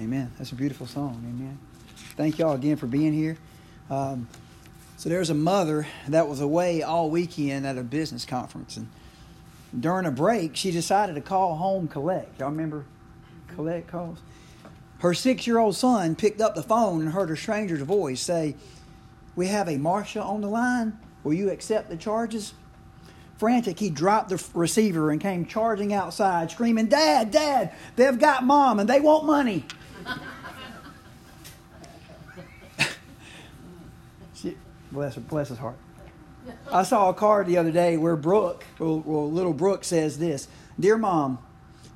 Amen. That's a beautiful song. Amen. Thank y'all again for being here. Um, so there's a mother that was away all weekend at a business conference, and during a break, she decided to call home collect. Y'all remember collect calls? Her six-year-old son picked up the phone and heard a stranger's voice say, "We have a Marcia on the line. Will you accept the charges?" Frantic, he dropped the receiver and came charging outside, screaming, Dad, Dad, they've got mom and they want money. she, bless, her, bless his heart. I saw a card the other day where Brooke, well, well, little Brooke says this Dear mom,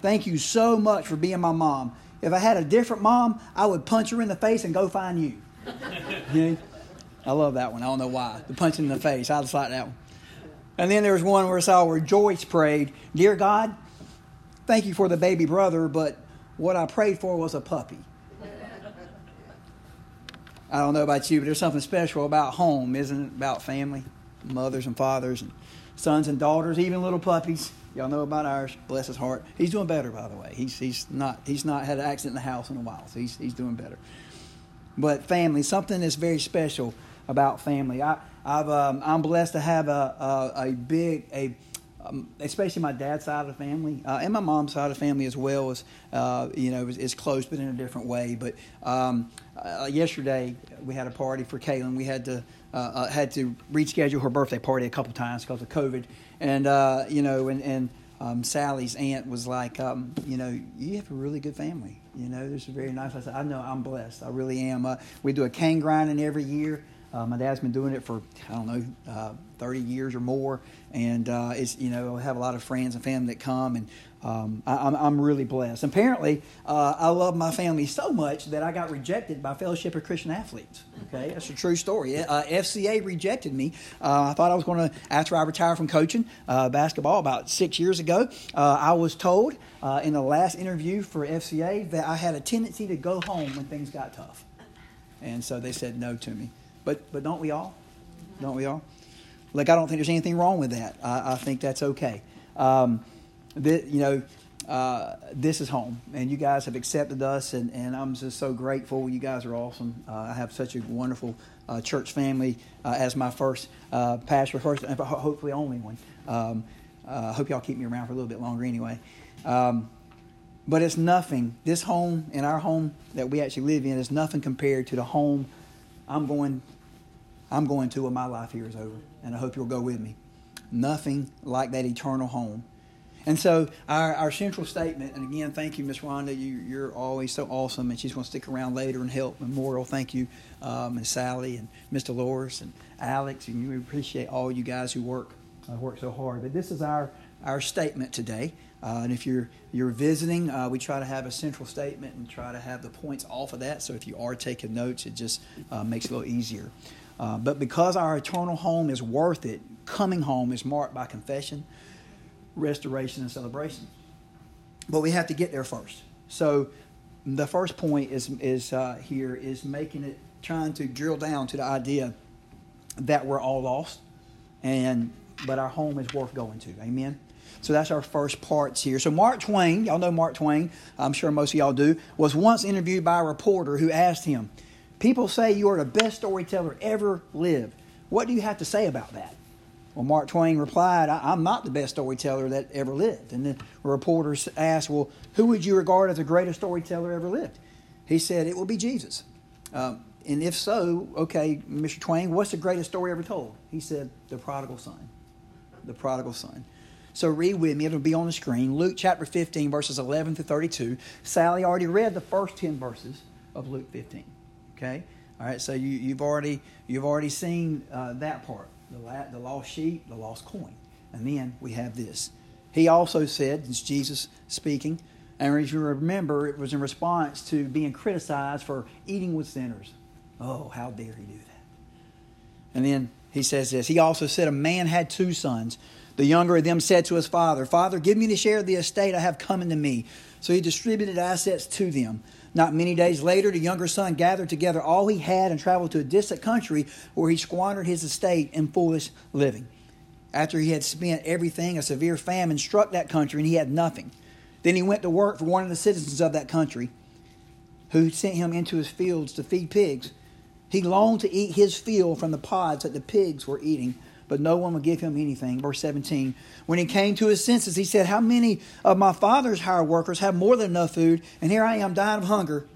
thank you so much for being my mom. If I had a different mom, I would punch her in the face and go find you. I love that one. I don't know why. The punch in the face. I just like that one. And then there was one where I saw where Joyce prayed, Dear God, thank you for the baby brother, but what I prayed for was a puppy. I don't know about you, but there's something special about home, isn't it? About family, mothers and fathers, and sons and daughters, even little puppies. Y'all know about ours. Bless his heart. He's doing better, by the way. He's, he's not he's not had an accident in the house in a while, so he's he's doing better. But family, something that's very special about family. I I've um, I'm blessed to have a a, a big a um, especially my dad's side of the family uh, and my mom's side of the family as well as uh, you know is, is, close but in a different way. But um, uh, yesterday we had a party for Kaylin. We had to uh, uh, had to reschedule her birthday party a couple times because of COVID, and uh, you know and and. Um, Sally's aunt was like, um, you know, you have a really good family. You know, there's a very nice. I said, I know I'm blessed. I really am. we do a cane grinding every year. My dad's been doing it for I don't know 30 years or more, and uh, it's you know I have a lot of friends and family that come, and um, I, am I'm really blessed. Apparently, uh, I love my family so much that I got rejected by Fellowship of Christian Athletes. Okay, that's a true story. Uh, FCA rejected me. Uh, I thought I was going to after I retired from coaching basketball about six years ago. I was told in the last interview for FCA that I had a tendency to go home when things got tough, and so they said no to me. But but don't we all? Don't we all? Like I don't think there's anything wrong with that. I, I think that's okay. Um, you know, uh, this is home, and you guys have accepted us, and, and I'm just so grateful. You guys are awesome. Uh, I have such a wonderful uh, church family uh, as my first uh, pastor, first, and hopefully only one. Um, I hope y'all keep me around for a little bit longer anyway. Um, but it's nothing. This home and our home that we actually live in is nothing compared to the home I'm going I'm going to when my life here is over, and I hope you'll go with me. Nothing like that eternal home. And so our, our central statement, and again, thank you, Miss Rhonda. You, you're always so awesome, and she's going to stick around later and help Memorial. Thank you, um, and Sally, and Mr. Loris, and Alex, and we appreciate all you guys who work uh, work so hard. But this is our our statement today. Uh, and if you're you're visiting, uh, we try to have a central statement and try to have the points off of that. So if you are taking notes, it just uh, makes it a little easier. Uh, but because our eternal home is worth it, coming home is marked by confession, restoration, and celebration. But we have to get there first. So the first point is, is uh, here is making it, trying to drill down to the idea that we're all lost, and but our home is worth going to. Amen. So that's our first parts here. So Mark Twain, y'all know Mark Twain, I'm sure most of y'all do, was once interviewed by a reporter who asked him, People say you are the best storyteller ever lived. What do you have to say about that? Well, Mark Twain replied, I'm not the best storyteller that ever lived. And the reporter asked, Well, who would you regard as the greatest storyteller ever lived? He said, It will be Jesus. Um, and if so, okay, Mr. Twain, what's the greatest story ever told? He said, The prodigal son. The prodigal son. So read with me, it'll be on the screen. Luke chapter 15, verses 11 to 32. Sally already read the first 10 verses of Luke 15. Okay? All right, so you, you've already you've already seen uh, that part, the la- the lost sheep, the lost coin, and then we have this. He also said, it's Jesus speaking, and if you remember, it was in response to being criticized for eating with sinners. Oh, how dare he do that? And then he says this. He also said, a man had two sons. The younger of them said to his father, Father, give me the share of the estate I have coming to me. So he distributed assets to them. Not many days later, the younger son gathered together all he had and traveled to a distant country where he squandered his estate in foolish living. After he had spent everything, a severe famine struck that country and he had nothing. Then he went to work for one of the citizens of that country. who sent him into his fields to feed pigs. He longed to eat his fill from the pods that the pigs were eating, but no one would give him anything. Verse 17. When he came to his senses, he said, How many of my father's hired workers have more than enough food, and here I am dying of hunger?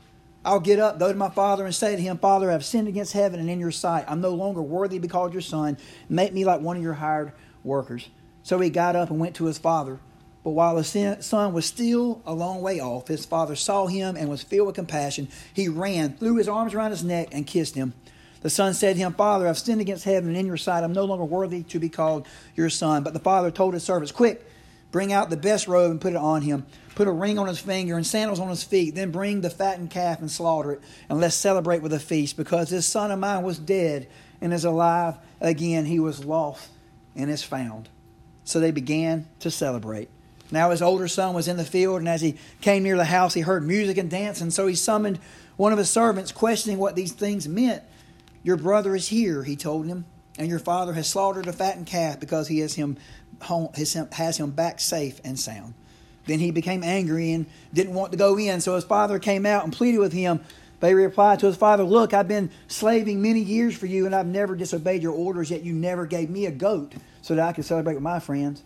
I'll get up, go to my father, and say to him, Father, I've sinned against heaven and in your sight. I'm no longer worthy to be called your son. Make me like one of your hired workers. So he got up and went to his father. But while the son was still a long way off, his father saw him and was filled with compassion. He ran, threw his arms around his neck, and kissed him. The son said to him, Father, I've sinned against heaven and in your sight. I'm no longer worthy to be called your son. But the father told his servants, Quick, bring out the best robe and put it on him. Put a ring on his finger and sandals on his feet. Then bring the fattened calf and slaughter it. And let's celebrate with a feast, because this son of mine was dead and is alive again. He was lost and is found. So they began to celebrate. Now his older son was in the field, and as he came near the house, he heard music and dance, and so he summoned one of his servants, questioning what these things meant. Your brother is here, he told him, and your father has slaughtered a fattened calf because he has him, home, has him back safe and sound. Then he became angry and didn't want to go in, so his father came out and pleaded with him. But he replied to his father, Look, I've been slaving many years for you, and I've never disobeyed your orders, yet you never gave me a goat so that I could celebrate with my friends.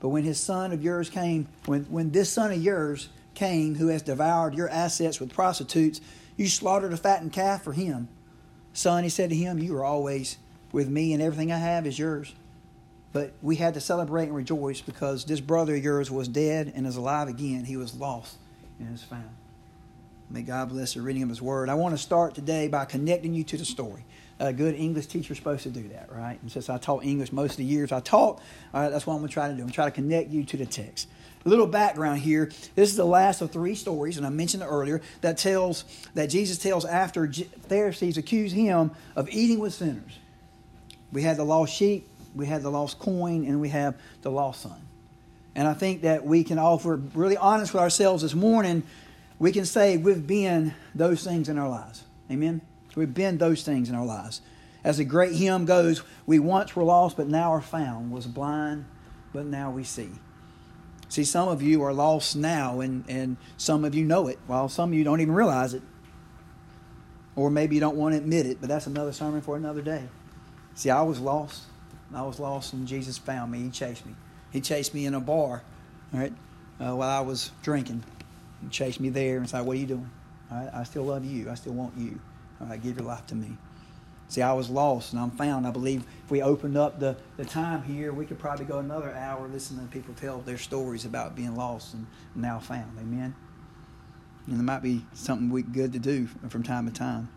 But when his son of yours came, when, when this son of yours came, who has devoured your assets with prostitutes, you slaughtered a fattened calf for him. Son, he said to him, You are always with me, and everything I have is yours. But we had to celebrate and rejoice because this brother of yours was dead and is alive again. He was lost and is found. May God bless the reading of His Word. I want to start today by connecting you to the story a good English teacher is supposed to do that, right? And since I taught English most of the years I taught, all right, that's what I'm going to try to do. I'm try to connect you to the text. A little background here. This is the last of three stories, and I mentioned it earlier, that tells that Jesus tells after Pharisees accuse him of eating with sinners. We had the lost sheep, we had the lost coin, and we have the lost son. And I think that we can all, if we're really honest with ourselves this morning. We can say we've been those things in our lives. Amen. We've been those things in our lives. As the great hymn goes, we once were lost, but now are found, was blind, but now we see. See, some of you are lost now, and, and some of you know it, while some of you don't even realize it. Or maybe you don't want to admit it, but that's another sermon for another day. See, I was lost. I was lost, and Jesus found me. He chased me. He chased me in a bar, right, uh, while I was drinking. He chased me there and said, What are you doing? I still love you. I still want you. Right, give your life to me. See, I was lost and I'm found. I believe if we opened up the, the time here, we could probably go another hour listening to people tell their stories about being lost and now found. Amen. And it might be something we good to do from time to time.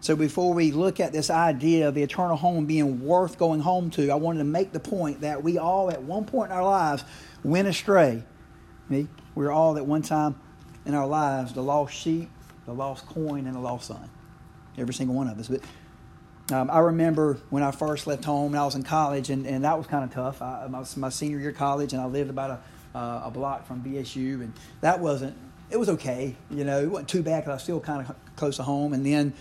So before we look at this idea of the eternal home being worth going home to, I wanted to make the point that we all at one point in our lives went astray. We are all at one time in our lives the lost sheep, the lost coin, and the lost son every single one of us. But um, I remember when I first left home and I was in college, and, and that was kind of tough. I, I was my senior year of college, and I lived about a, uh, a block from BSU, and that wasn't, it was okay. You know, it wasn't too bad because I was still kind of close to home. And then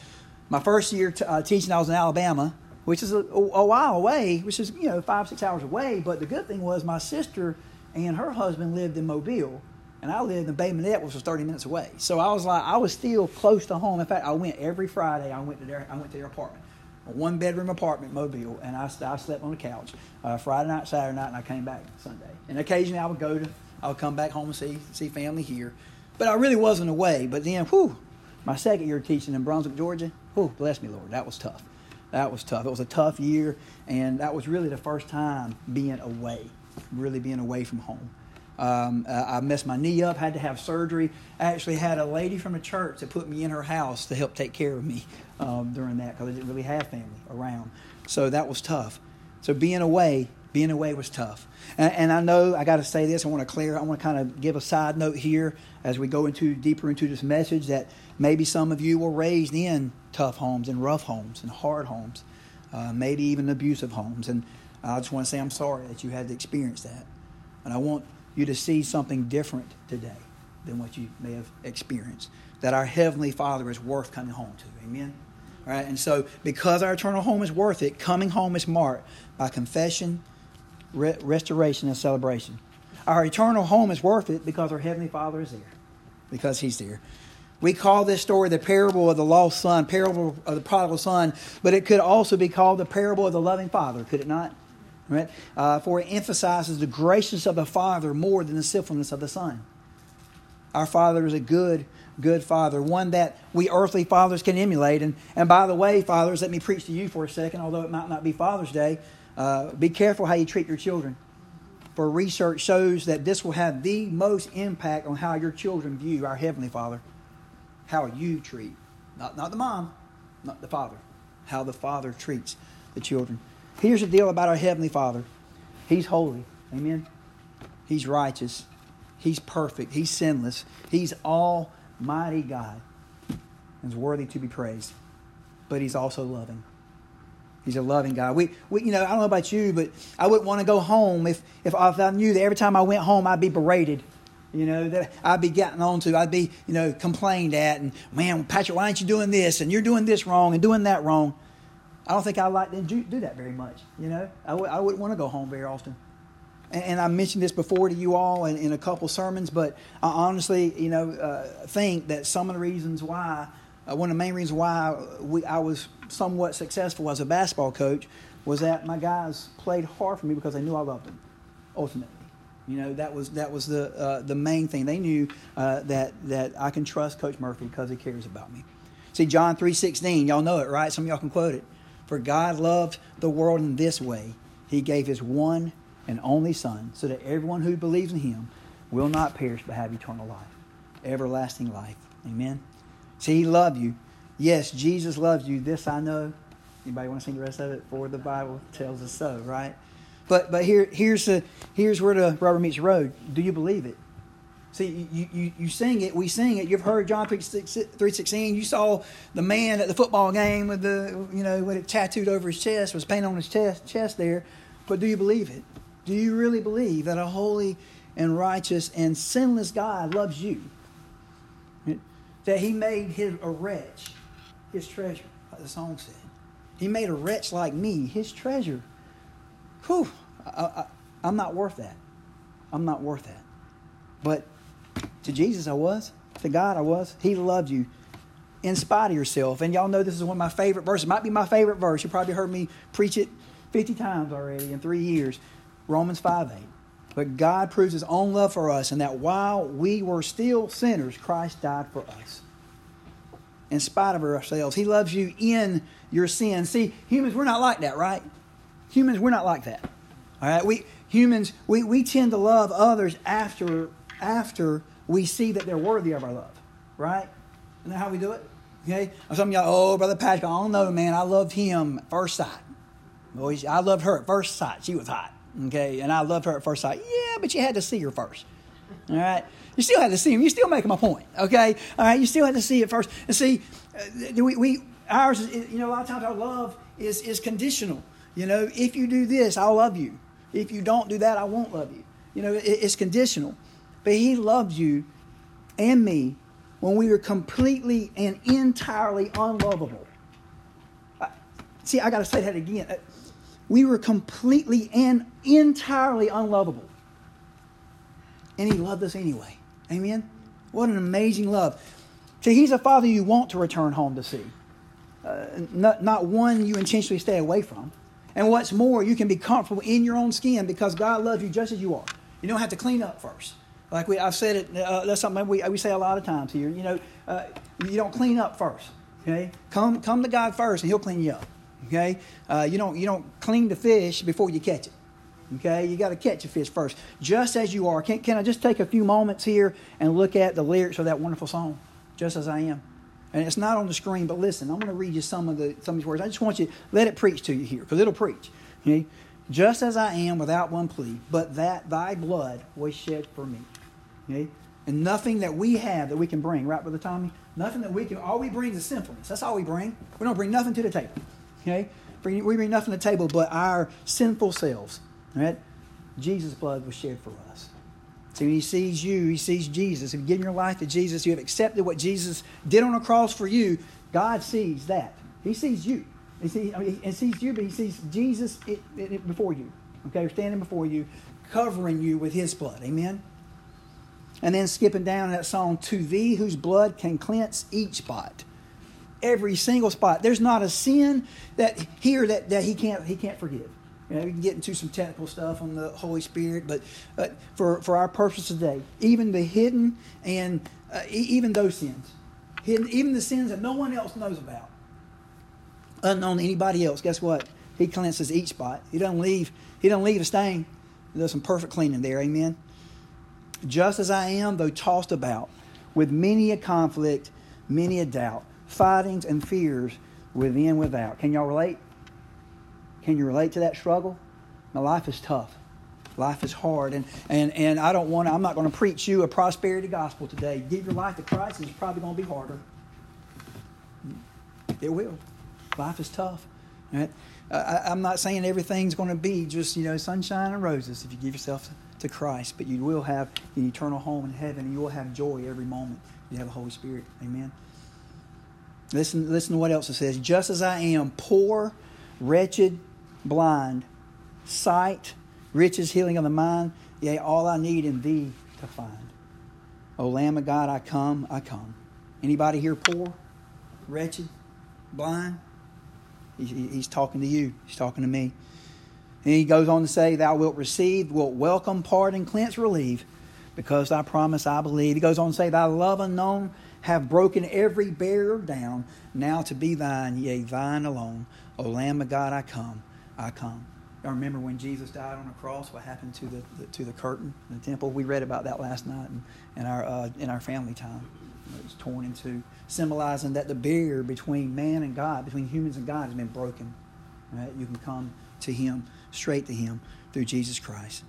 my first year t- uh, teaching, I was in Alabama, which is a, a, while away, which is, you know, five, six hours away. But the good thing was my sister and her husband lived in Mobile and I lived in Bay Minette, which was 30 minutes away. So I was like, I was still close to home. In fact, I went every Friday. I went to their, I went to their apartment, a one bedroom apartment, Mobile, and I, I slept on the couch uh, Friday night, Saturday night, and I came back Sunday. And occasionally I would go to, I would come back home and see see family here, but I really wasn't away. But then, whew, my second year teaching in Brunswick, Georgia, whew, bless me, Lord, that was tough. That was tough. It was a tough year, and that was really the first time being away, really being away from home. Um, uh, I messed my knee up, had to have surgery. I actually had a lady from a church that put me in her house to help take care of me um, during that because I didn't really have family around. So that was tough. So being away, being away was tough. And, and I know I got to say this. I want to clear. I want to kind of give a side note here as we go into deeper into this message that maybe some of you were raised in tough homes and rough homes and hard homes, uh, maybe even abusive homes. And I just want to say I'm sorry that you had to experience that. And I want you to see something different today than what you may have experienced. That our Heavenly Father is worth coming home to. Amen? All right, and so because our eternal home is worth it, coming home is marked by confession, re- restoration, and celebration. Our eternal home is worth it because our Heavenly Father is there, because He's there. We call this story the parable of the lost son, parable of the prodigal son, but it could also be called the parable of the loving father, could it not? Right? Uh, for it emphasizes the graciousness of the father more than the sinfulness of the son. Our father is a good, good father, one that we earthly fathers can emulate. And, and by the way, fathers, let me preach to you for a second, although it might not be Father's Day. Uh, be careful how you treat your children. For research shows that this will have the most impact on how your children view our Heavenly Father how you treat, not, not the mom, not the father, how the father treats the children. Here's the deal about our Heavenly Father He's holy. Amen. He's righteous. He's perfect. He's sinless. He's Almighty God and is worthy to be praised. But He's also loving. He's a loving God. We, we, you know, I don't know about you, but I wouldn't want to go home if, if I knew that every time I went home I'd be berated you know, that I'd be getting on to. I'd be, you know, complained at and, man, Patrick, why aren't you doing this? And you're doing this wrong and doing that wrong. I don't think I like to do, that very much, you know. I w- I wouldn't want to go home very often. And, and I mentioned this before to you all in, in a couple sermons, but I honestly, you know, uh, think that some of the reasons why, uh, one of the main reasons why we, I was somewhat successful as a basketball coach was that my guys played hard for me because they knew I loved them, ultimately. You know that was that was the uh, the main thing. They knew uh, that that I can trust Coach Murphy because he cares about me. See John three sixteen, y'all know it, right? Some of y'all can quote it. For God loved the world in this way: He gave His one and only Son, so that everyone who believes in Him will not perish but have eternal life, everlasting life. Amen. See, He loved you. Yes, Jesus loves you. This I know. Anybody want to sing the rest of it? For the Bible tells us so, right? But but here here's the here's where the rubber meets the road. Do you believe it? See, you, you, you sing it, we sing it. You've heard John 3.16. You saw the man at the football game with the, you know, with it tattooed over his chest, was painted on his chest, chest there. But do you believe it? Do you really believe that a holy and righteous and sinless God loves you? That he made his, a wretch his treasure, like the song said. He made a wretch like me his treasure whew, I, am not worth that. I'm not worth that. But to Jesus, I was. To God, I was. He loved you in spite of yourself. And y'all know this is one of my favorite verses. It might be my favorite verse. You probably heard me preach it 50 times already in three years. Romans 5 8. But God proves his own love for us, and that while we were still sinners, Christ died for us. In spite of ourselves, he loves you in your sin. See, humans, we're not like that, right? Humans, we're not like that. All right? We humans, we, we tend to love others after after we see that they're worthy of our love. Right? Isn't that how we do it? Okay? Some of y'all, oh, Brother Patrick, I don't know, man. I loved him at first sight. Boys, I loved her at first sight. She was hot. Okay? And I loved her at first sight. Yeah, but you had to see her first. All right? You still had to see him. You still making my point. Okay? All right? You still had to see it first. And see, uh, we, we ours, is, you know, a lot of times our love is, is conditional. You know, if you do this, I'll love you. If you don't do that, I won't love you. You know, it, it's conditional. But He loved you and me when we were completely and entirely unlovable. See, I got to say that again. Uh, we were completely and entirely unlovable. And He loved us anyway. Amen? What an amazing love. See, He's a Father you want to return home to see, uh, not, not one you intentionally stay away from. And what's more, you can be comfortable in your own skin because God loves you just as you are. You don't have to clean up first. Like we, I've said it, uh, that's something we, we say a lot of times here. You know, uh, you don't clean up first. Okay, come come to God first, and He'll clean you up. Okay, uh, you don't you don't clean the fish before you catch it. Okay, you got to catch a fish first, just as you are. Can, can I just take a few moments here and look at the lyrics of that wonderful song, "Just as I Am"? And it's not on the screen, but listen, I'm going to read you some of the some of these words. I just want you let it preach to you here, because it'll preach. Okay? Just as I am without one plea, but that thy blood was shed for me. Okay? And nothing that we have that we can bring, right, Brother Tommy? Nothing that we can, all we bring is sinfulness. That's all we bring. We don't bring nothing to the table. Okay? We bring nothing to the table but our sinful selves. Right? Jesus' blood was shed for us. So when he sees you, he sees Jesus. If you've given your life to Jesus, you have accepted what Jesus did on the cross for you, God sees that. He sees you. He sees, I mean, he sees you, but he sees Jesus it, it, it before you. Okay, standing before you, covering you with his blood. Amen? And then skipping down that song, to thee whose blood can cleanse each spot. Every single spot. There's not a sin that here that, that he can't he can't forgive. You know, we can get into some technical stuff on the Holy Spirit, but, but for, for our purpose today, even the hidden and uh, even those sins, hidden, even the sins that no one else knows about, unknown to anybody else, guess what? He cleanses each spot. He doesn't leave. He doesn't leave a stain. He does some perfect cleaning there. Amen. Just as I am, though tossed about with many a conflict, many a doubt, fightings and fears within without. Can y'all relate? Can you relate to that struggle? My life is tough. Life is hard, and, and, and I don't want I'm not going to preach you a prosperity gospel today. Give your life to Christ, and it's probably going to be harder. It will. Life is tough. Right? I, I'm not saying everything's going to be just, you know, sunshine and roses if you give yourself to Christ, but you will have an eternal home in heaven, and you will have joy every moment you have the Holy Spirit. Amen. Listen, listen to what else it says. Just as I am poor, wretched, blind, sight, riches, healing of the mind, yea, all I need in thee to find. O Lamb of God, I come, I come. Anybody here poor, wretched, blind? He's talking to you. He's talking to me. And he goes on to say, Thou wilt receive, wilt welcome, pardon, cleanse, relieve, because thy promise I believe. He goes on to say, Thy love unknown have broken every barrier down, now to be thine, yea, thine alone. O Lamb of God, I come, I come. I remember when Jesus died on the cross, what happened to the, the to the curtain in the temple? We read about that last night in, in our uh, in our family time. It was torn in two, symbolizing that the barrier between man and God, between humans and God, has been broken. Right? You can come to Him, straight to Him, through Jesus Christ.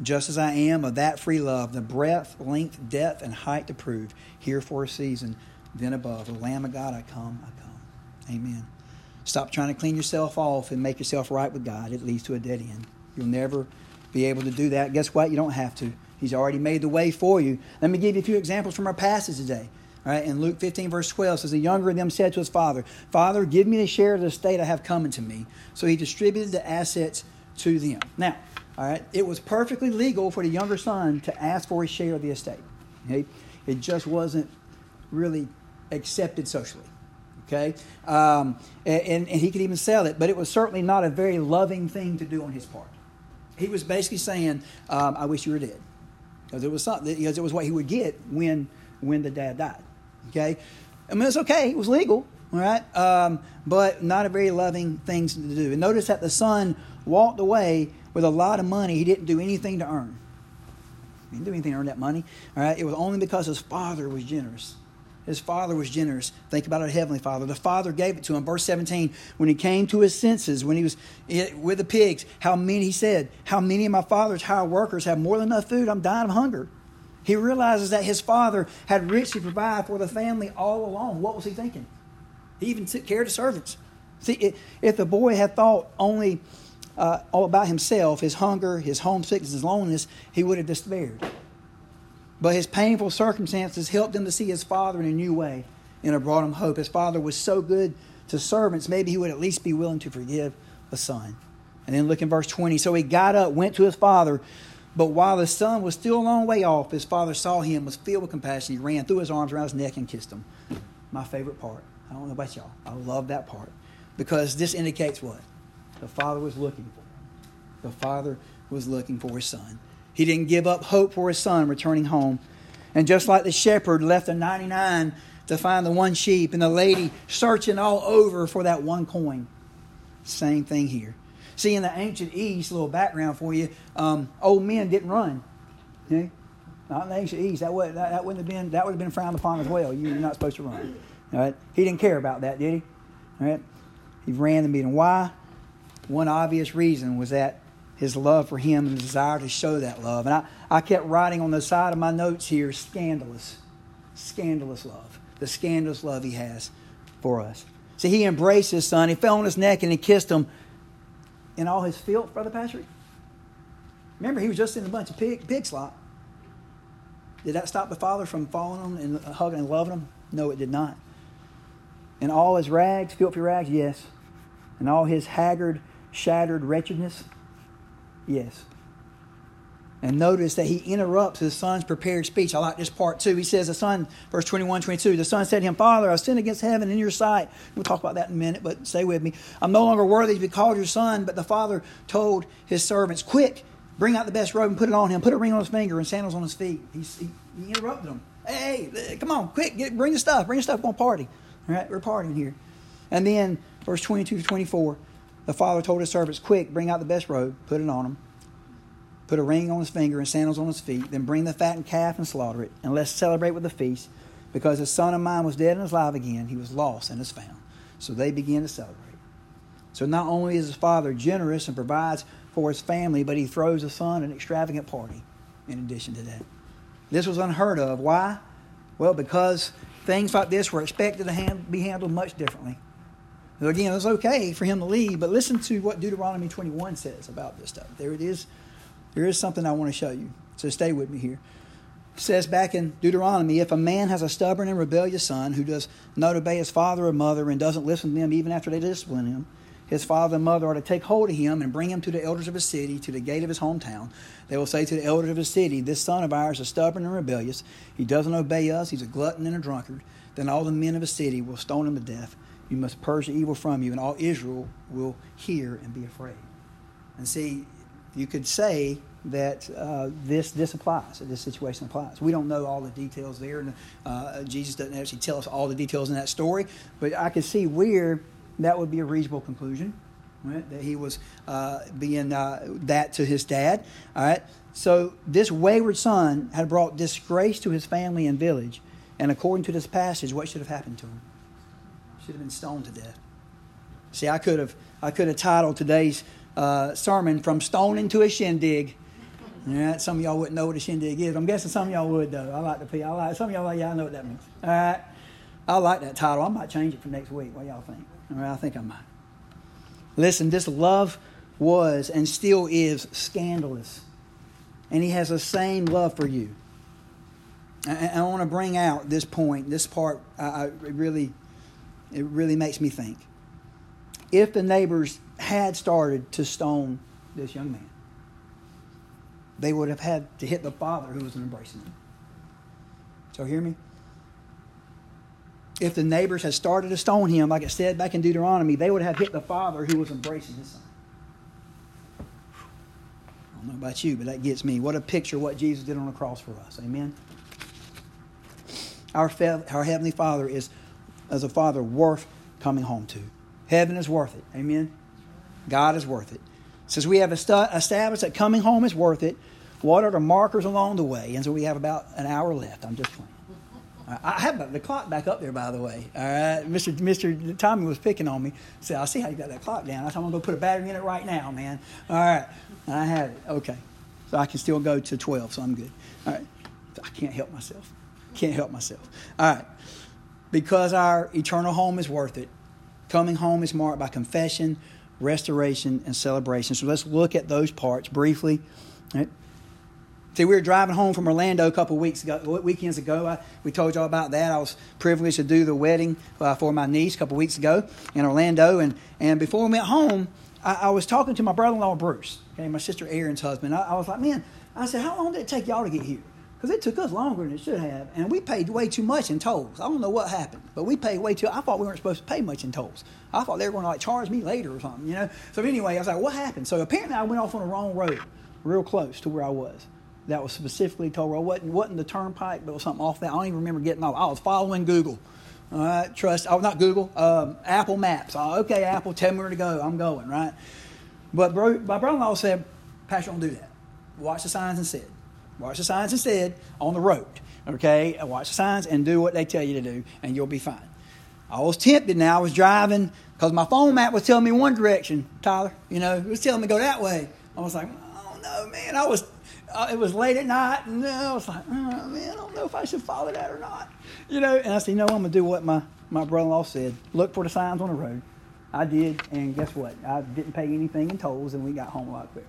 Just as I am of that free love, the breadth, length, depth, and height to prove, here for a season, then above. The Lamb of God, I come, I come. Amen. Stop trying to clean yourself off and make yourself right with God. It leads to a dead end. You'll never be able to do that. Guess what? You don't have to. He's already made the way for you. Let me give you a few examples from our passage today. All right, in Luke 15, verse 12 says, The younger of them said to his father, Father, give me the share of the estate I have coming to me. So he distributed the assets to them. Now, all right, it was perfectly legal for the younger son to ask for a share of the estate. Okay? It just wasn't really accepted socially. Okay? Um, and, and he could even sell it, but it was certainly not a very loving thing to do on his part. He was basically saying, um, I wish you were dead. Because it was something because it was what he would get when when the dad died. Okay? I mean it's okay, it was legal, all right? Um, but not a very loving thing to do. And notice that the son walked away with a lot of money he didn't do anything to earn. He didn't do anything to earn that money. All right? It was only because his father was generous. His father was generous. Think about our Heavenly Father. The Father gave it to him. Verse 17, when he came to his senses, when he was with the pigs, how many, he said, How many of my father's hired workers have more than enough food? I'm dying of hunger. He realizes that his father had richly provided for the family all along. What was he thinking? He even took care of the servants. See, if the boy had thought only uh, all about himself, his hunger, his homesickness, his loneliness, he would have despaired. But his painful circumstances helped him to see his father in a new way and it brought him hope. His father was so good to servants, maybe he would at least be willing to forgive a son. And then look in verse 20. So he got up, went to his father, but while the son was still a long way off, his father saw him, was filled with compassion. He ran, threw his arms around his neck, and kissed him. My favorite part. I don't know about y'all. I love that part because this indicates what? The father was looking for. The father was looking for his son. He didn't give up hope for his son returning home. And just like the shepherd left the 99 to find the one sheep, and the lady searching all over for that one coin, same thing here. See, in the ancient East, a little background for you, um, old men didn't run. Okay? Not in the ancient East. That would, that, that, wouldn't have been, that would have been frowned upon as well. You're not supposed to run. All right? He didn't care about that, did he? All right? He ran the meeting. Why? One obvious reason was that his love for him and the desire to show that love. And I, I kept writing on the side of my notes here scandalous, scandalous love. The scandalous love he has for us. See, he embraced his son. He fell on his neck and he kissed him in all his filth, Brother Patrick. Remember, he was just in a bunch of pig, pig slop. Did that stop the father from following him and hugging and loving him? No, it did not. In all his rags, filthy rags, yes. In all his haggard, shattered wretchedness, Yes. And notice that he interrupts his son's prepared speech. I like this part too. He says, The son, verse 21, 22, the son said to him, Father, I sinned against heaven in your sight. We'll talk about that in a minute, but stay with me. I'm no longer worthy to be called your son. But the father told his servants, Quick, bring out the best robe and put it on him. Put a ring on his finger and sandals on his feet. He, he, he interrupted them. Hey, hey, come on, quick, get, bring the stuff. Bring the stuff, we're going to party. All right, we're partying here. And then, verse 22 to 24, the father told his servants, Quick, bring out the best robe, put it on him put a ring on his finger and sandals on his feet, then bring the fattened calf and slaughter it, and let's celebrate with a feast, because a son of mine was dead and is alive again. He was lost and is found. So they begin to celebrate. So not only is his father generous and provides for his family, but he throws the son an extravagant party in addition to that. This was unheard of. Why? Well, because things like this were expected to be handled much differently. Again, it's okay for him to leave, but listen to what Deuteronomy 21 says about this stuff. There it is there is something I want to show you. So stay with me here. It says back in Deuteronomy if a man has a stubborn and rebellious son who does not obey his father or mother and doesn't listen to them even after they discipline him, his father and mother are to take hold of him and bring him to the elders of his city, to the gate of his hometown. They will say to the elders of his city, This son of ours is stubborn and rebellious. He doesn't obey us. He's a glutton and a drunkard. Then all the men of his city will stone him to death. You must purge the evil from you, and all Israel will hear and be afraid. And see, you could say that uh, this this applies, that this situation applies. We don't know all the details there, and uh, Jesus doesn't actually tell us all the details in that story. But I can see where that would be a reasonable conclusion, right? That he was uh, being uh, that to his dad. All right. So this wayward son had brought disgrace to his family and village, and according to this passage, what should have happened to him? Should have been stoned to death. See, I could have I could have titled today's uh, sermon from stoning to a shindig. Yeah, some of y'all wouldn't know what a shindig is. I'm guessing some of y'all would though. I like the. I like some of y'all like yeah, I know what that means. All right, I like that title. I might change it for next week. What y'all think? All right, I think I might. Listen, this love was and still is scandalous, and he has the same love for you. I, I want to bring out this point, this part. I really, it really makes me think. If the neighbors had started to stone this young man, they would have had to hit the father who was embracing him. So hear me? If the neighbors had started to stone him, like it said back in Deuteronomy, they would have hit the father who was embracing his son. I don't know about you, but that gets me. What a picture what Jesus did on the cross for us. Amen. Our, our Heavenly Father is, as a Father, worth coming home to. Heaven is worth it. Amen. God is worth it. Since we have established that coming home is worth it, what are the markers along the way? And so we have about an hour left. I'm just playing. I have the clock back up there, by the way. All right, Mr. Mr. Tommy was picking on me. Said, "I see how you got that clock down." I him, "I'm gonna put a battery in it right now, man." All right, I have it. Okay, so I can still go to 12, so I'm good. All right, I can't help myself. Can't help myself. All right, because our eternal home is worth it. Coming home is marked by confession, restoration, and celebration. So let's look at those parts briefly. See, we were driving home from Orlando a couple weeks ago, weekends ago. I, we told y'all about that. I was privileged to do the wedding uh, for my niece a couple weeks ago in Orlando. And, and before we went home, I, I was talking to my brother in law, Bruce, okay, my sister Erin's husband. I, I was like, man, I said, how long did it take y'all to get here? Because it took us longer than it should have, and we paid way too much in tolls. I don't know what happened, but we paid way too. I thought we weren't supposed to pay much in tolls. I thought they were going to like charge me later or something, you know. So anyway, I was like, what happened? So apparently, I went off on the wrong road, real close to where I was. That was specifically toll road. wasn't wasn't the turnpike, but it was something off that. I don't even remember getting off. I was following Google. All right, trust. Oh, not Google. Um, Apple Maps. Oh, okay, Apple, tell me where to go. I'm going right. But bro, my brother-in-law said, "Pastor, don't do that. Watch the signs instead." Watch the signs instead on the road. Okay? Watch the signs and do what they tell you to do, and you'll be fine. I was tempted now. I was driving because my phone map was telling me one direction, Tyler. You know, it was telling me to go that way. I was like, oh no, man. I was, uh, it was late at night, and I was like, oh, man, I don't know if I should follow that or not. You know, and I said, know, I'm going to do what my, my brother in law said look for the signs on the road. I did, and guess what? I didn't pay anything in tolls, and we got home a lot quicker.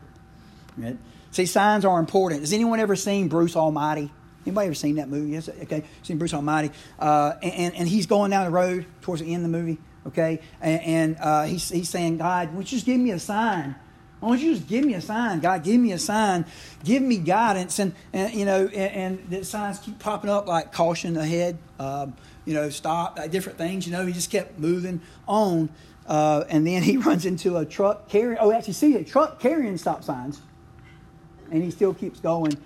Right? See, signs are important. Has anyone ever seen Bruce Almighty? Anybody ever seen that movie? Yes, okay, seen Bruce Almighty, uh, and, and he's going down the road towards the end of the movie. Okay, and, and uh, he's he's saying, God, would you just give me a sign Why don't you just give me a sign, God? Give me a sign, give me guidance, and, and you know, and, and the signs keep popping up like caution ahead, um, you know, stop, different things. You know, he just kept moving on, uh, and then he runs into a truck carrying. Oh, actually, see a truck carrying stop signs, and he still keeps going,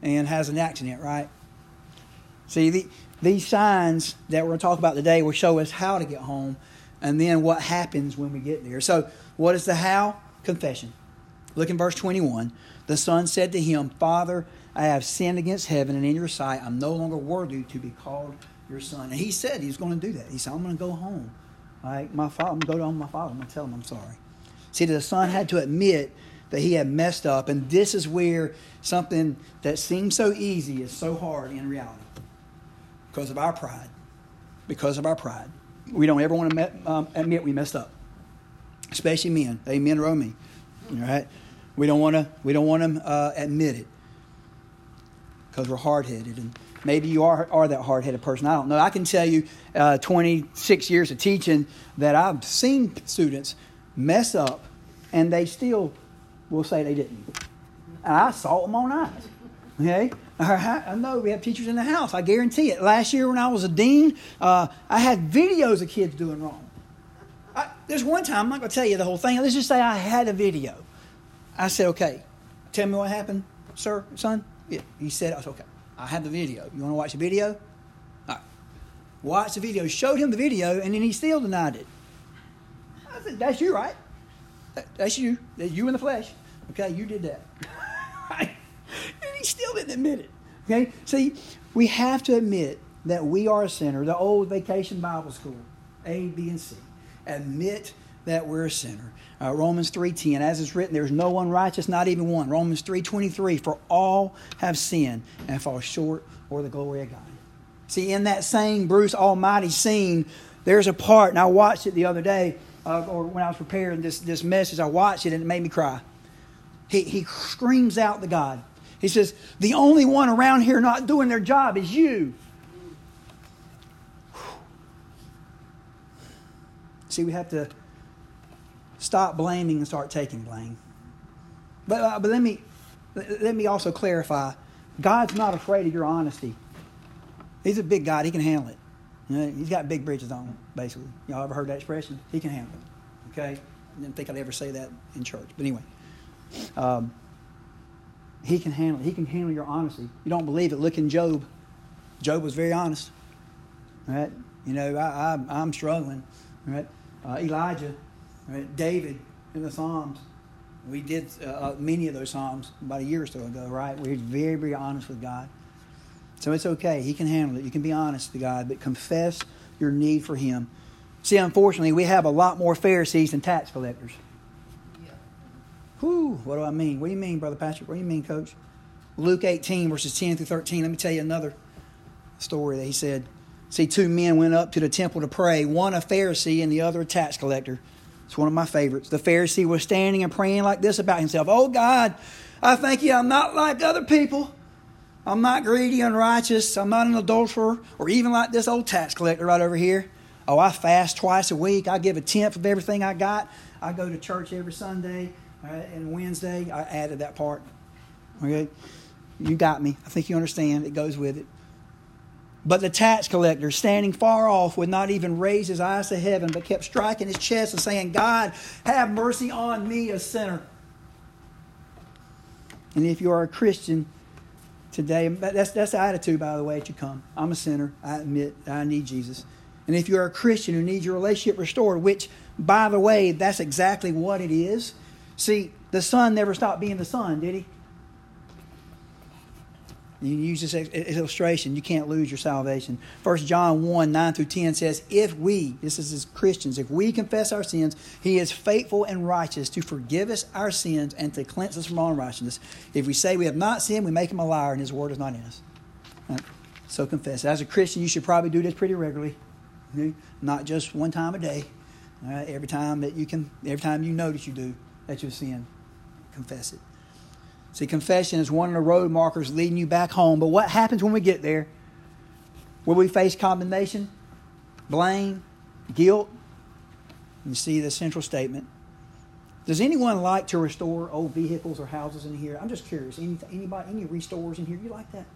and has an accident. Right. See the, these signs that we're going to talk about today will show us how to get home, and then what happens when we get there. So, what is the how? confession. Look in verse 21. The son said to him, Father, I have sinned against heaven and in your sight. I'm no longer worthy to be called your son. And he said he's going to do that. He said, I'm going to go home. Like my father, I'm going to go to my father. I'm going to tell him I'm sorry. See, the son had to admit that he had messed up. And this is where something that seems so easy is so hard in reality because of our pride. Because of our pride. We don't ever want to um, admit we messed up especially men. Amen, row me. All right, we don't want to we don't want to uh, admit it because we're hard headed, and maybe you are are that hard headed person. I don't know. I can tell you, uh, 26 years of teaching, that I've seen students mess up, and they still will say they didn't. And I saw them on eyes. Okay, I know we have teachers in the house. I guarantee it. Last year when I was a dean, uh, I had videos of kids doing wrong. I, there's one time, I'm not going to tell you the whole thing. Let's just say I had a video. I said, okay, tell me what happened, sir, son. Yeah. He said, I said, okay, I have the video. You want to watch the video? All right. Watch the video. Showed him the video, and then he still denied it. I said, that's you, right? That's you. That's you in the flesh. Okay, you did that. and he still didn't admit it. Okay, see, we have to admit that we are a sinner. The old vacation Bible school, A, B, and C admit that we're a sinner. Uh, Romans 3:10 as it's written there's no one righteous not even one. Romans 3:23 for all have sinned and fall short of the glory of God. See in that same Bruce Almighty scene there's a part and I watched it the other day uh, or when I was preparing this this message I watched it and it made me cry. He he screams out to God. He says the only one around here not doing their job is you. See, we have to stop blaming and start taking blame. But, uh, but let, me, let me also clarify God's not afraid of your honesty. He's a big God, He can handle it. You know, he's got big bridges on, basically. Y'all ever heard that expression? He can handle it. Okay? I didn't think I'd ever say that in church. But anyway, um, he can handle it. He can handle your honesty. You don't believe it? Look in Job. Job was very honest. Right? You know, I, I, I'm struggling. Right? uh, Elijah, right? David in the Psalms. We did uh, uh, many of those Psalms about a year or so ago, right? We're very, very honest with God. So it's okay. He can handle it. You can be honest to God, but confess your need for Him. See, unfortunately, we have a lot more Pharisees than tax collectors. Yeah. Whew, what do I mean? What do you mean, Brother Patrick? What do you mean, Coach? Luke 18, verses 10 through 13. Let me tell you another story that he said. See, two men went up to the temple to pray, one a Pharisee and the other a tax collector. It's one of my favorites. The Pharisee was standing and praying like this about himself Oh God, I thank you, I'm not like other people. I'm not greedy, unrighteous. I'm not an adulterer, or even like this old tax collector right over here. Oh, I fast twice a week. I give a tenth of everything I got. I go to church every Sunday uh, and Wednesday. I added that part. Okay, you got me. I think you understand. It goes with it. But the tax collector, standing far off, would not even raise his eyes to heaven, but kept striking his chest and saying, God, have mercy on me, a sinner. And if you are a Christian today, that's, that's the attitude, by the way, that you come. I'm a sinner. I admit I need Jesus. And if you're a Christian who needs your relationship restored, which, by the way, that's exactly what it is. See, the son never stopped being the son, did he? You use this illustration, you can't lose your salvation. First John 1 9 through 10 says, If we, this is as Christians, if we confess our sins, he is faithful and righteous to forgive us our sins and to cleanse us from all unrighteousness. If we say we have not sinned, we make him a liar and his word is not in us. Right? So confess. As a Christian, you should probably do this pretty regularly, not just one time a day. Every time that you can, every time you notice you do that you've sinned, confess it. See, confession is one of the road markers leading you back home. But what happens when we get there? Will we face condemnation, blame, guilt? You see the central statement Does anyone like to restore old vehicles or houses in here? I'm just curious. Any, anybody, any restores in here? You like that?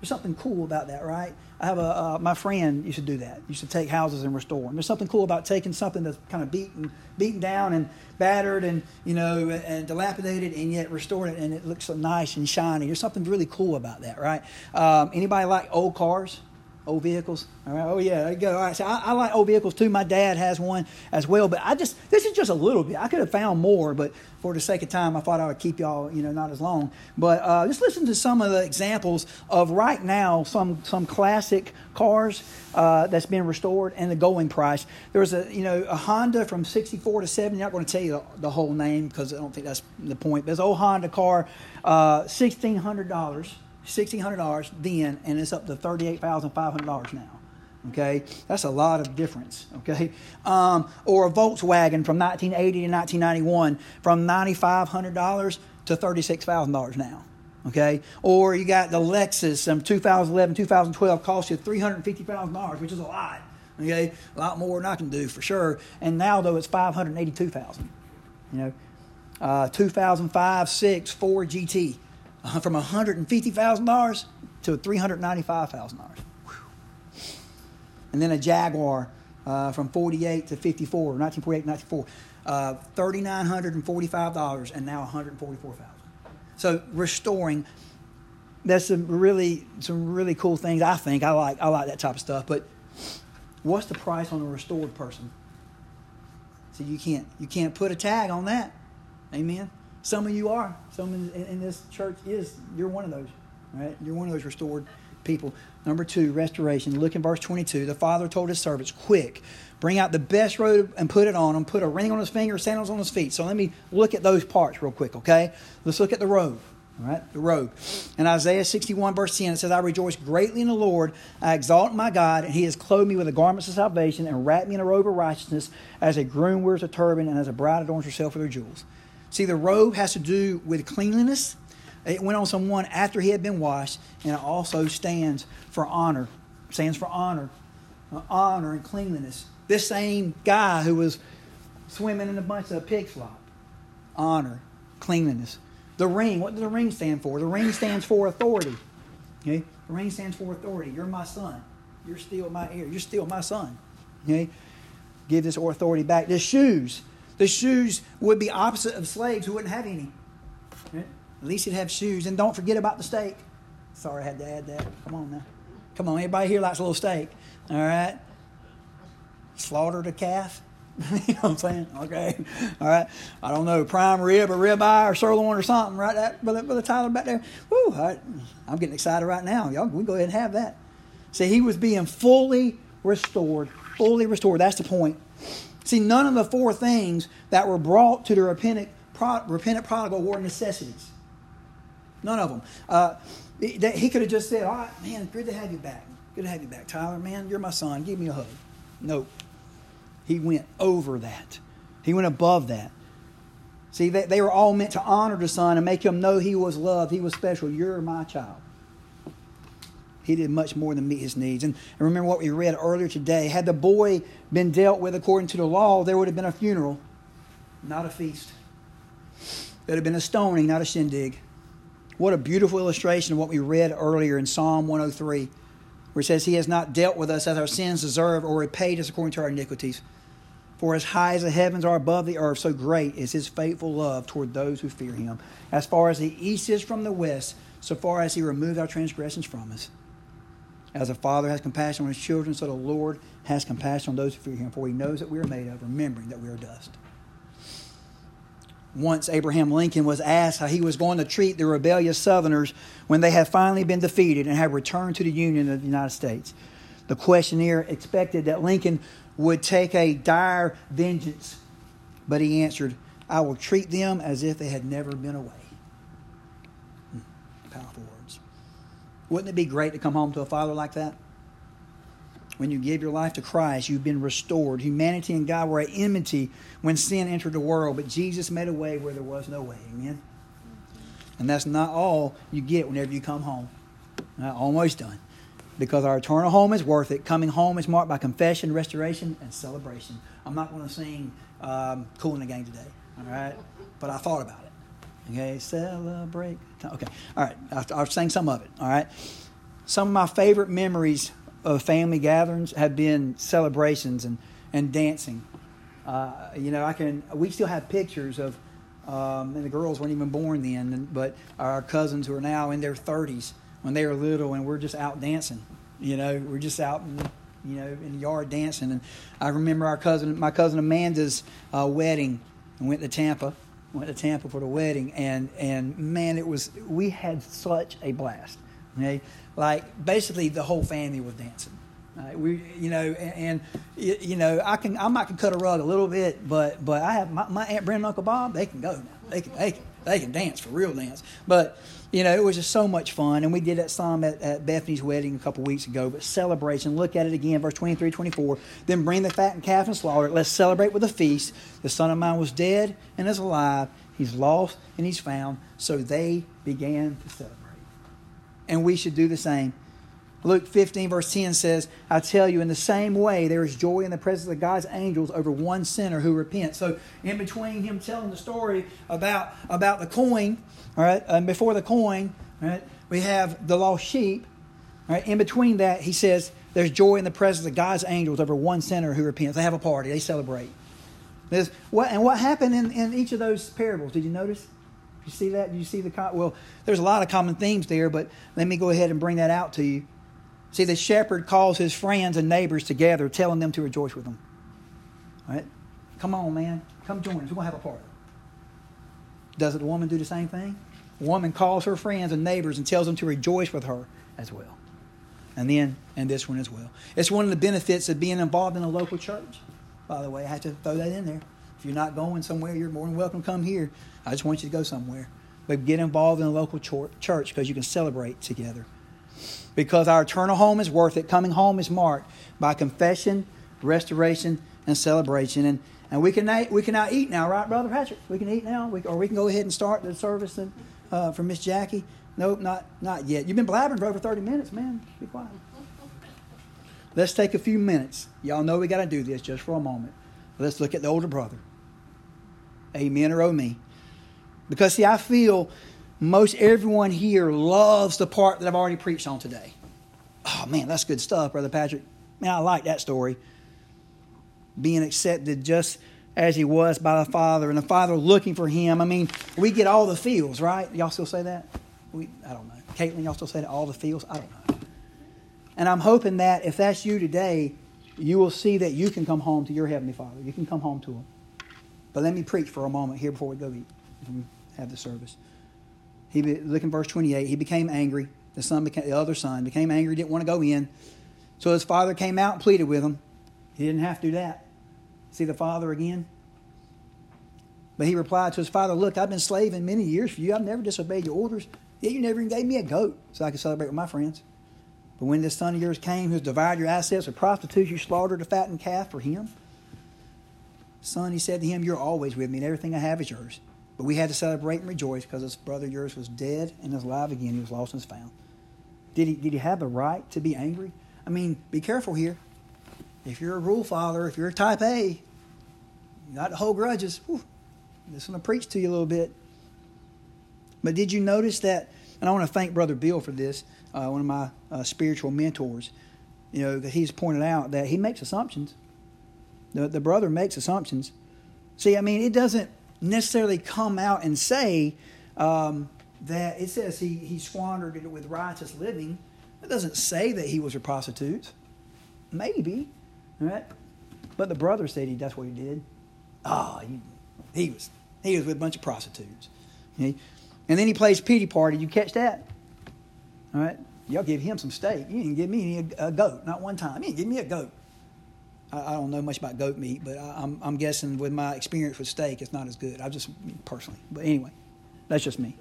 There's something cool about that, right? I have a uh, my friend used to do that. Used to take houses and restore them. There's something cool about taking something that's kind of beaten, beaten down and battered and you know and dilapidated, and yet restoring it and it looks so nice and shiny. There's something really cool about that, right? Um, anybody like old cars? Old vehicles. All right. Oh yeah, there you go. All right. So I, I, like old vehicles too. My dad has one as well. But I just this is just a little bit. I could have found more, but for the sake of time, I thought I would keep y'all you know not as long. But uh, just listen to some of the examples of right now some some classic cars uh, that's been restored and the going price. There was a you know a Honda from '64 to '70. I'm not going to tell you the, the, whole name because I don't think that's the point. But it's old Honda car, uh, sixteen hundred dollars $1,600 then, and it's up to $38,500 now. Okay, that's a lot of difference. Okay, um, or a Volkswagen from 1980 to 1991 from $9,500 to $36,000 now. Okay, or you got the Lexus from 2011, 2012 cost you $350,000, which is a lot. Okay, a lot more than I can do for sure. And now though it's 582,000. You know, uh, 2005, 6, Ford GT from $150,000 to $395,000. And then a Jaguar uh, from 48 to 54, 1948 1954, uh, $3,945 and now 144,000. So restoring, that's some really some really cool things. I think I like I like that type of stuff. But what's the price on a restored person? So you can't you can't put a tag on that. Amen. Some of you are. Some in, in this church is. You're one of those, right? You're one of those restored people. Number two, restoration. Look in verse 22. The father told his servants, Quick, bring out the best robe and put it on him. Put a ring on his finger, sandals on his feet. So let me look at those parts real quick, okay? Let's look at the robe. All right, the robe. In Isaiah 61, verse 10, it says, I rejoice greatly in the Lord. I exalt my God, and he has clothed me with the garments of salvation and wrapped me in a robe of righteousness, as a groom wears a turban and as a bride adorns herself with her jewels. See, the robe has to do with cleanliness. It went on someone after he had been washed, and it also stands for honor. Stands for honor, uh, honor and cleanliness. This same guy who was swimming in a bunch of pig slop, honor, cleanliness. The ring, what does the ring stand for? The ring stands for authority. Okay, the ring stands for authority. You're my son. You're still my heir. You're still my son. Okay, give this authority back. The shoes the shoes would be opposite of slaves who wouldn't have any. Right? At least you'd have shoes. And don't forget about the steak. Sorry, I had to add that. Come on now. Come on, everybody here likes a little steak. All right? Slaughtered a calf. you know what I'm saying? Okay. All right. I don't know, prime rib or ribeye or sirloin or something, right? That brother, brother Tyler back there. Woo, I, I'm getting excited right now. Y'all, we go ahead and have that. See, he was being fully restored. Fully restored. That's the point. See, none of the four things that were brought to the repentant, pro, repentant prodigal were necessities. None of them. Uh, he could have just said, All right, man, good to have you back. Good to have you back. Tyler, man, you're my son. Give me a hug. Nope. He went over that, he went above that. See, they, they were all meant to honor the son and make him know he was loved, he was special. You're my child. He did much more than meet his needs. And, remember what we read earlier today. Had the boy been dealt with according to the law, there would have been a funeral, not a feast. There would have been a stoning, not a shindig. What a beautiful illustration of what we read earlier in Psalm 103, where it says, He has not dealt with us as our sins deserve or repaid us according to our iniquities. For as high as the heavens are above the earth, so great is his faithful love toward those who fear him. As far as the east is from the west, so far as he removed our transgressions from us. As a father has compassion on his children, so the Lord has compassion on those who fear him, for he knows that we are made of, remembering that we are dust. Once Abraham Lincoln was asked how he was going to treat the rebellious Southerners when they had finally been defeated and had returned to the Union of the United States. The questionnaire expected that Lincoln would take a dire vengeance, but he answered, I will treat them as if they had never been away. Hmm. Powerful wouldn't it be great to come home to a father like that? When you give your life to Christ, you've been restored. Humanity and God were at enmity when sin entered the world, but Jesus made a way where there was no way. Amen? And that's not all you get whenever you come home. Almost done. Because our eternal home is worth it. Coming home is marked by confession, restoration, and celebration. I'm not going to sing um, Kool and the Gang today. All right, but I thought about it. Okay, celebrate. Okay, all right. I'll, I'll sing some of it. All right. Some of my favorite memories of family gatherings have been celebrations and and dancing. Uh, you know, I can. We still have pictures of, um, and the girls weren't even born then, but our cousins who are now in their 30s when they were little, and we're just out dancing. You know, we're just out in, you know, in the yard dancing. And I remember our cousin, my cousin Amanda's uh, wedding. I went to Tampa, went to Tampa for the wedding, and and man, it was we had such a blast. Okay, like basically the whole family was dancing. We, you know, and, and, you know, I can, I might can cut a rug a little bit, but, but I have my, my aunt Brenda and Uncle Bob. They can go now. They can, they can, they can dance for real dance. But you know, it was just so much fun. And we did that psalm at, at Bethany's wedding a couple weeks ago. But celebration, look at it again, verse 23, 24. Then bring the fattened calf and slaughter it. Let's celebrate with a feast. The son of mine was dead and is alive. He's lost and he's found. So they began to celebrate. And we should do the same. Luke 15, verse 10 says, I tell you, in the same way, there is joy in the presence of God's angels over one sinner who repents. So, in between him telling the story about, about the coin, all right, and before the coin, all right, we have the lost sheep. All right, in between that, he says, there's joy in the presence of God's angels over one sinner who repents. They have a party, they celebrate. What, and what happened in, in each of those parables? Did you notice? you see that? You see the well? There's a lot of common themes there, but let me go ahead and bring that out to you. See, the shepherd calls his friends and neighbors together, telling them to rejoice with him. All right? Come on, man. Come join us. We're going to have a party. Doesn't the woman do the same thing? The woman calls her friends and neighbors and tells them to rejoice with her as well. And then, and this one as well. It's one of the benefits of being involved in a local church. By the way, I have to throw that in there. If you're not going somewhere, you're more than welcome to come here. I just want you to go somewhere. But get involved in a local church because you can celebrate together. Because our eternal home is worth it. Coming home is marked by confession, restoration, and celebration. And, and we, can, we can now eat now, right, Brother Patrick? We can eat now? We, or we can go ahead and start the service and, uh, for Miss Jackie. Nope, not, not yet. You've been blabbering for over 30 minutes, man. Be quiet. Let's take a few minutes. Y'all know we got to do this just for a moment. Let's look at the older brother. Amen or oh me. Because, see, I feel most everyone here loves the part that I've already preached on today. Oh, man, that's good stuff, Brother Patrick. Man, I like that story. Being accepted just as he was by the Father, and the Father looking for him. I mean, we get all the feels, right? Y'all still say that? We, I don't know. Caitlin, y'all still say that? All the feels? I don't know. And I'm hoping that if that's you today, you will see that you can come home to your Heavenly Father. You can come home to Him. But let me preach for a moment here before we go eat. Have the service. He look in verse 28. He became angry. The son became the other son became angry. Didn't want to go in. So his father came out and pleaded with him. He didn't have to do that. See the father again. But he replied to his father, "Look, I've been slaving many years for you. I've never disobeyed your orders. Yet you never even gave me a goat so I could celebrate with my friends." But when this son of yours came, who's divided your assets with prostitutes, you slaughtered a fattened calf for him. Son, he said to him, You're always with me, and everything I have is yours. But we had to celebrate and rejoice because this brother yours was dead and is alive again. He was lost and is found. Did he, did he have the right to be angry? I mean, be careful here. If you're a rule father, if you're a type A, not to hold grudges. Whew, this is going to preach to you a little bit. But did you notice that? And I want to thank Brother Bill for this, uh, one of my uh, spiritual mentors. You know, that he's pointed out that he makes assumptions. The, the brother makes assumptions. See, I mean, it doesn't necessarily come out and say um, that it says he, he squandered it with righteous living. It doesn't say that he was a prostitute. Maybe, right? But the brother said he that's what he did. Ah, oh, he, he was he was with a bunch of prostitutes. And then he plays pity party. You catch that? All right. Y'all give him some steak. You didn't give me any, a goat, not one time. You didn't give me a goat. I, I don't know much about goat meat, but I, I'm, I'm guessing with my experience with steak, it's not as good. I just personally, but anyway, that's just me.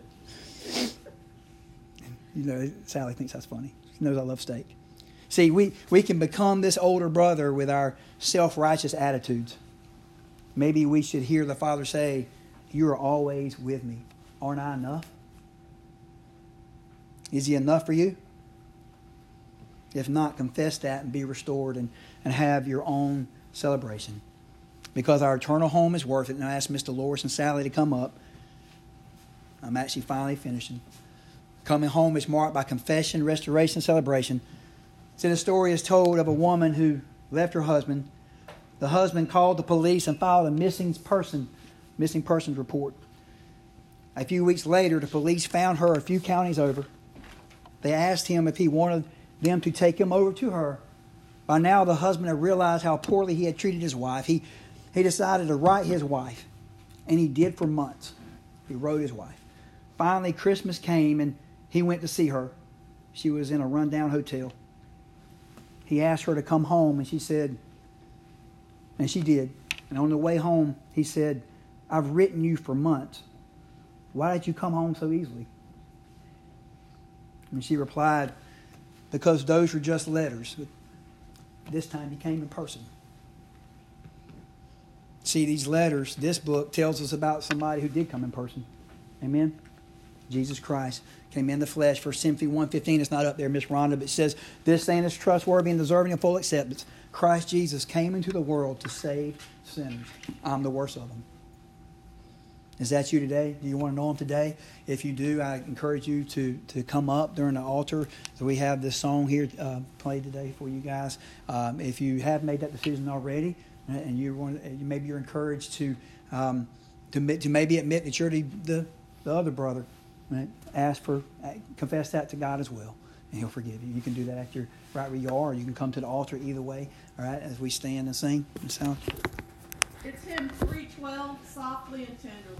You know, Sally thinks that's funny. She knows I love steak. See, we, we can become this older brother with our self righteous attitudes. Maybe we should hear the Father say, You are always with me. Aren't I enough? Is He enough for you? If not, confess that and be restored and, and have your own celebration. because our eternal home is worth it. And I asked Mr. Loris and Sally to come up. I'm actually finally finishing. Coming home is marked by confession, restoration, celebration. See, the story is told of a woman who left her husband. The husband called the police and filed a missing person, missing persons report. A few weeks later, the police found her a few counties over. They asked him if he wanted them to take him over to her. By now, the husband had realized how poorly he had treated his wife. He, he decided to write his wife, and he did for months. He wrote his wife. Finally, Christmas came, and he went to see her. She was in a rundown hotel. He asked her to come home, and she said, and she did. And on the way home, he said, I've written you for months. Why did you come home so easily? And she replied, Because those were just letters. But this time he came in person. See, these letters, this book tells us about somebody who did come in person. Amen? Jesus Christ came in the flesh. First Timothy 1.15, it's not up there, Miss Rhonda, but it says, This saying is trustworthy and deserving of full acceptance. Christ Jesus came into the world to save sinners. I'm the worst of them. Is that you today? Do you want to know him today? If you do, I encourage you to, to come up during the altar. So we have this song here uh, played today for you guys. Um, if you have made that decision already, and you want, maybe you're encouraged to um, to, to maybe admit that you're the, the, the other brother, right? ask for confess that to God as well, and He'll forgive you. You can do that at your right where you are. You can come to the altar either way. All right, as we stand and sing. It's hymn 312, softly and tenderly.